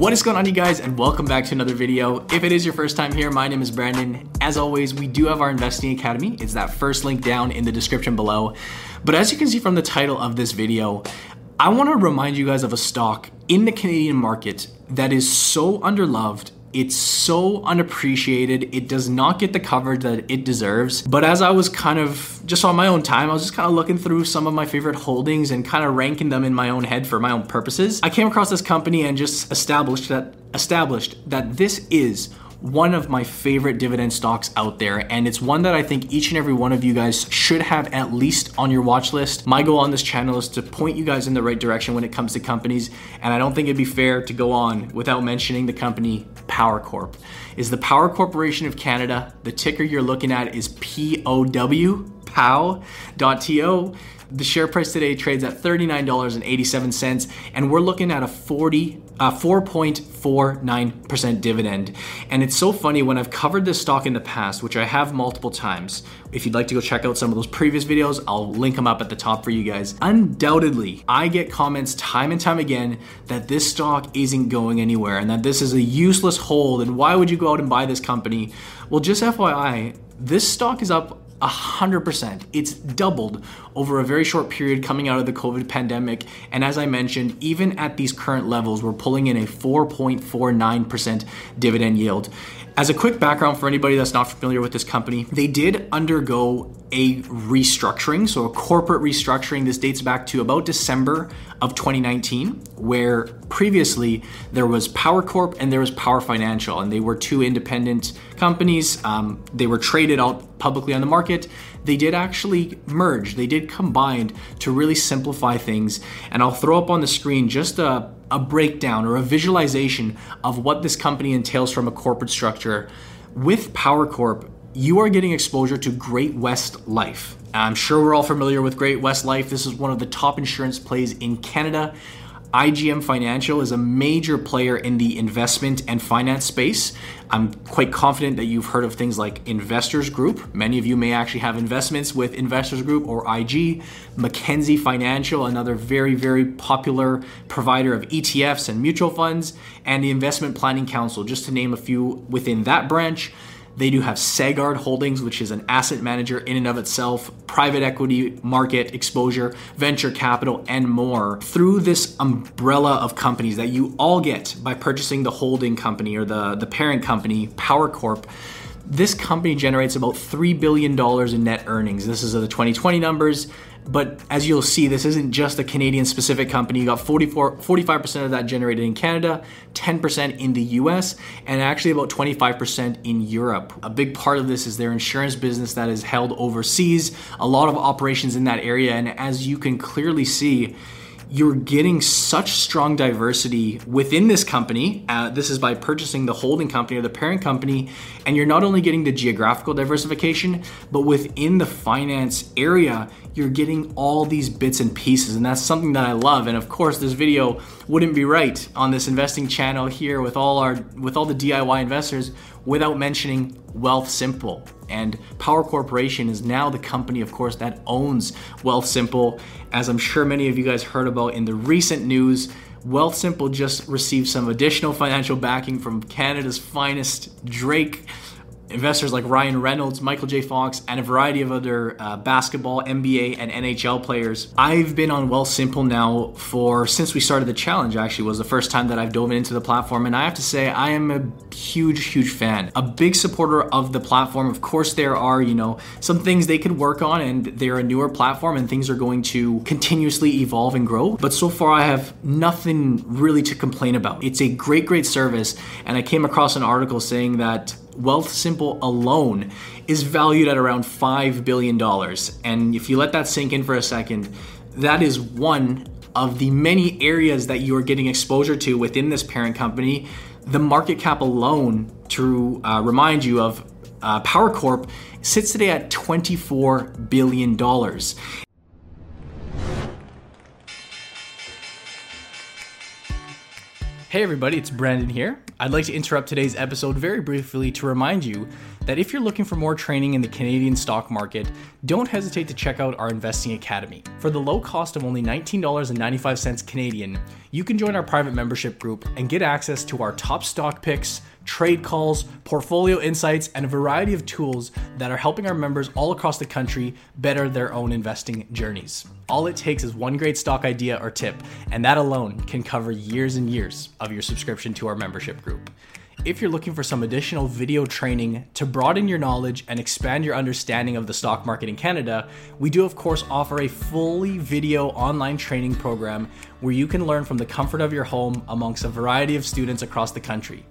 What is going on you guys and welcome back to another video. If it is your first time here, my name is Brandon. As always, we do have our investing academy. It's that first link down in the description below. But as you can see from the title of this video, I want to remind you guys of a stock in the Canadian market that is so underloved it's so unappreciated. It does not get the coverage that it deserves. But as I was kind of just on my own time, I was just kind of looking through some of my favorite holdings and kind of ranking them in my own head for my own purposes. I came across this company and just established that established that this is one of my favorite dividend stocks out there, and it's one that I think each and every one of you guys should have at least on your watch list. My goal on this channel is to point you guys in the right direction when it comes to companies, and I don't think it'd be fair to go on without mentioning the company Power Corp. Is the Power Corporation of Canada. The ticker you're looking at is POW, POW.TO. The share price today trades at $39.87, and we're looking at a 40, uh, 4.49% dividend. And it's so funny when I've covered this stock in the past, which I have multiple times. If you'd like to go check out some of those previous videos, I'll link them up at the top for you guys. Undoubtedly, I get comments time and time again that this stock isn't going anywhere and that this is a useless hold and why would you go out and buy this company? Well, just FYI, this stock is up 100%. It's doubled over a very short period coming out of the COVID pandemic. And as I mentioned, even at these current levels, we're pulling in a 4.49% dividend yield. As a quick background for anybody that's not familiar with this company, they did undergo a restructuring, so a corporate restructuring. This dates back to about December of 2019, where previously there was Power Corp and there was Power Financial, and they were two independent companies. Um, they were traded out publicly on the market. They did actually merge, they did combine to really simplify things. And I'll throw up on the screen just a, a breakdown or a visualization of what this company entails from a corporate structure. With Power Corp, you are getting exposure to Great West Life. I'm sure we're all familiar with Great West Life. This is one of the top insurance plays in Canada. IGM Financial is a major player in the investment and finance space. I'm quite confident that you've heard of things like Investors Group. Many of you may actually have investments with Investors Group or IG. Mackenzie Financial, another very, very popular provider of ETFs and mutual funds, and the Investment Planning Council, just to name a few within that branch. They do have Sagard Holdings, which is an asset manager in and of itself, private equity market exposure, venture capital, and more. Through this umbrella of companies that you all get by purchasing the holding company or the, the parent company, Power Corp, this company generates about $3 billion in net earnings. This is the 2020 numbers. But as you'll see, this isn't just a Canadian specific company. You got 44, 45% of that generated in Canada, 10% in the US, and actually about 25% in Europe. A big part of this is their insurance business that is held overseas, a lot of operations in that area. And as you can clearly see, you're getting such strong diversity within this company. Uh, this is by purchasing the holding company or the parent company. And you're not only getting the geographical diversification, but within the finance area, you're getting all these bits and pieces. And that's something that I love. And of course, this video wouldn't be right on this investing channel here with all our with all the DIY investors without mentioning Wealthsimple. And Power Corporation is now the company, of course, that owns Wealthsimple. As I'm sure many of you guys heard about in the recent news, Wealthsimple just received some additional financial backing from Canada's finest Drake investors like Ryan Reynolds, Michael J. Fox, and a variety of other uh, basketball, NBA, and NHL players. I've been on Wealthsimple now for since we started the challenge. Actually, was the first time that I've dove into the platform, and I have to say I am a huge, huge fan, a big supporter of the platform. Of course, there are you know some things they could work on, and they're a newer platform, and things are going to continuously evolve and grow. But so far, I have nothing really to complain about. It's a great, great service, and I came across an article saying that Wealthsimple alone is valued at around $5 billion. And if you let that sink in for a second, that is one of the many areas that you are getting exposure to within this parent company. The market cap alone, to uh, remind you of uh, Power Corp, sits today at $24 billion. Hey everybody, it's Brandon here. I'd like to interrupt today's episode very briefly to remind you that if you're looking for more training in the Canadian stock market, don't hesitate to check out our Investing Academy. For the low cost of only $19.95 Canadian, you can join our private membership group and get access to our top stock picks, trade calls, portfolio insights, and a variety of tools that are helping our members all across the country better their own investing journeys. All it takes is one great stock idea or tip, and that alone can cover years and years of your subscription to our membership group. If you're looking for some additional video training to broaden your knowledge and expand your understanding of the stock market in Canada, we do, of course, offer a fully video online training program where you can learn from the comfort of your home amongst a variety of students across the country.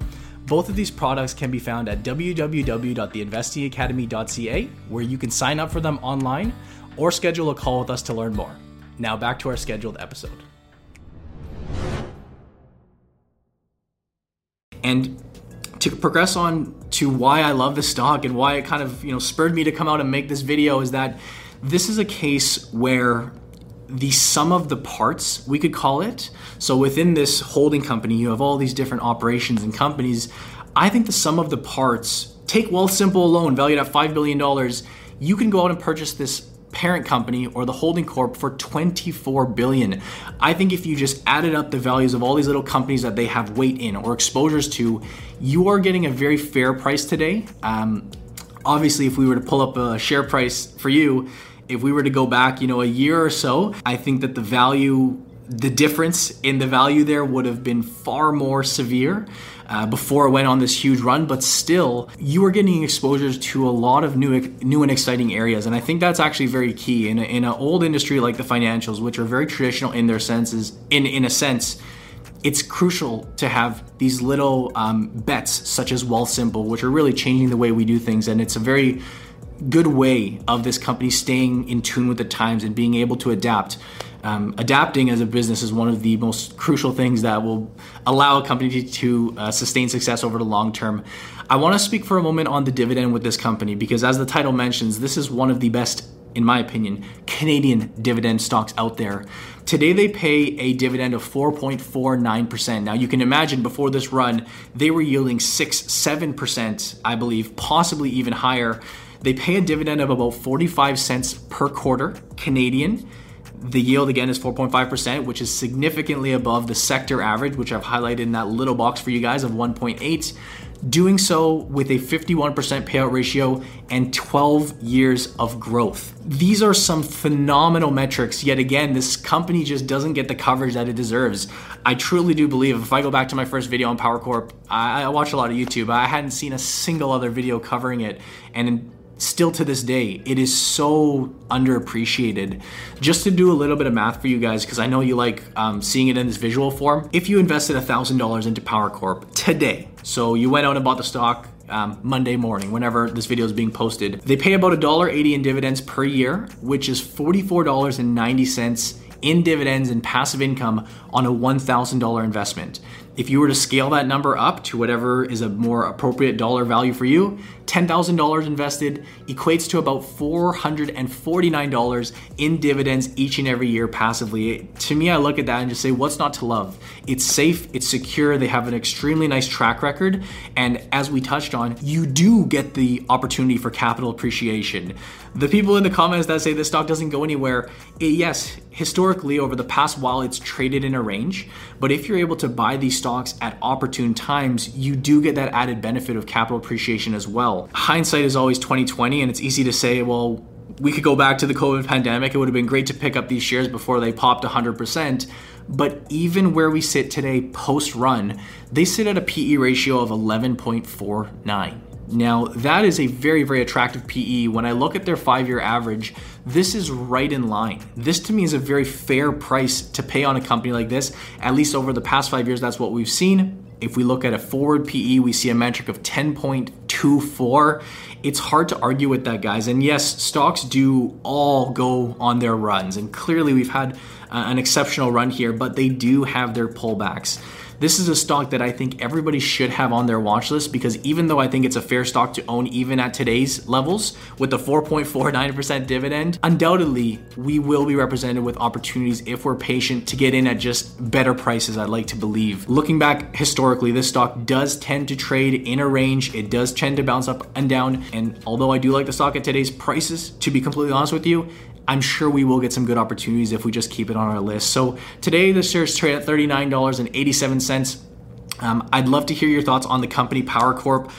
Both of these products can be found at www.theinvestingacademy.ca, where you can sign up for them online or schedule a call with us to learn more. Now, back to our scheduled episode. And to progress on to why I love the stock and why it kind of you know spurred me to come out and make this video is that this is a case where the sum of the parts, we could call it. So within this holding company, you have all these different operations and companies. I think the sum of the parts, take Wealthsimple alone, valued at $5 billion, you can go out and purchase this parent company or the holding corp for 24 billion. I think if you just added up the values of all these little companies that they have weight in or exposures to, you are getting a very fair price today. Um, obviously, if we were to pull up a share price for you, if we were to go back, you know, a year or so, I think that the value, the difference in the value there would have been far more severe. Uh, before it went on this huge run, but still, you are getting exposures to a lot of new, new and exciting areas, and I think that's actually very key in, a, in an old industry like the financials, which are very traditional in their senses. In in a sense, it's crucial to have these little um, bets, such as Wealthsimple, which are really changing the way we do things, and it's a very good way of this company staying in tune with the times and being able to adapt. Um, adapting as a business is one of the most crucial things that will allow a company to uh, sustain success over the long term. I want to speak for a moment on the dividend with this company because, as the title mentions, this is one of the best, in my opinion, Canadian dividend stocks out there. Today, they pay a dividend of 4.49%. Now, you can imagine before this run, they were yielding 6 7%, I believe, possibly even higher. They pay a dividend of about 45 cents per quarter Canadian. The yield again is 4.5%, which is significantly above the sector average, which I've highlighted in that little box for you guys of 1.8. Doing so with a 51% payout ratio and 12 years of growth. These are some phenomenal metrics. Yet again, this company just doesn't get the coverage that it deserves. I truly do believe if I go back to my first video on Power Corp, I, I watch a lot of YouTube. I hadn't seen a single other video covering it. And still to this day, it is so underappreciated. Just to do a little bit of math for you guys, because I know you like um, seeing it in this visual form. If you invested $1,000 into Power Corp today, so you went out and bought the stock um, Monday morning, whenever this video is being posted, they pay about $1.80 in dividends per year, which is $44.90 in dividends and passive income on a $1,000 investment. If you were to scale that number up to whatever is a more appropriate dollar value for you, $10,000 invested equates to about $449 in dividends each and every year passively. To me, I look at that and just say, what's not to love? It's safe, it's secure, they have an extremely nice track record, and as we touched on, you do get the opportunity for capital appreciation. The people in the comments that say this stock doesn't go anywhere, eh, yes, historically over the past while it's traded in a range, but if you're able to buy these stocks stocks at opportune times, you do get that added benefit of capital appreciation as well. Hindsight is always 2020, and it's easy to say, well, we could go back to the COVID pandemic. It would have been great to pick up these shares before they popped 100%. But even where we sit today, post run, they sit at a PE ratio of 11.49. Now, that is a very, very attractive PE. When I look at their five year average, this is right in line. This to me is a very fair price to pay on a company like this. At least over the past five years, that's what we've seen. If we look at a forward PE, we see a metric of 10.24. It's hard to argue with that, guys. And yes, stocks do all go on their runs. And clearly, we've had an exceptional run here, but they do have their pullbacks. This is a stock that I think everybody should have on their watch list because even though I think it's a fair stock to own, even at today's levels with the 4.49% dividend, undoubtedly we will be represented with opportunities if we're patient to get in at just better prices, I'd like to believe. Looking back historically, this stock does tend to trade in a range. It does tend to bounce up and down. And although I do like the stock at today's prices, to be completely honest with you, I'm sure we will get some good opportunities if we just keep it on our list. So today the shares trade at $39.87. Um, I'd love to hear your thoughts on the company Power Corp.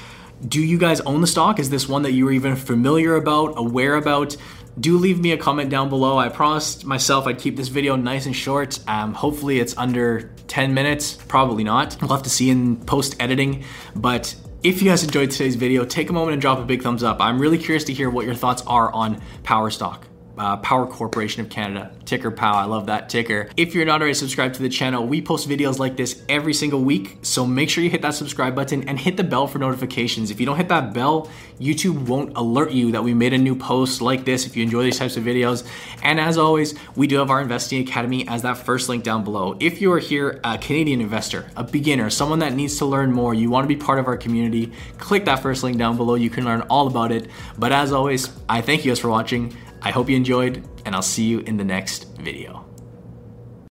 Do you guys own the stock? Is this one that you were even familiar about, aware about? Do leave me a comment down below. I promised myself I'd keep this video nice and short. Um, hopefully, it's under 10 minutes. Probably not. We'll have to see in post editing. But if you guys enjoyed today's video, take a moment and drop a big thumbs up. I'm really curious to hear what your thoughts are on Power Stock uh, Power Corporation of Canada, ticker POW. I love that ticker. If you're not already subscribed to the channel, we post videos like this every single week. So make sure you hit that subscribe button and hit the bell for notifications. If you don't hit that bell, YouTube won't alert you that we made a new post like this if you enjoy these types of videos. And as always, we do have our Investing Academy as that first link down below. If you are here, a Canadian investor, a beginner, someone that needs to learn more, you want to be part of our community, click that first link down below. You can learn all about it. But as always, I thank you guys for watching. I hope you enjoyed, and I'll see you in the next video.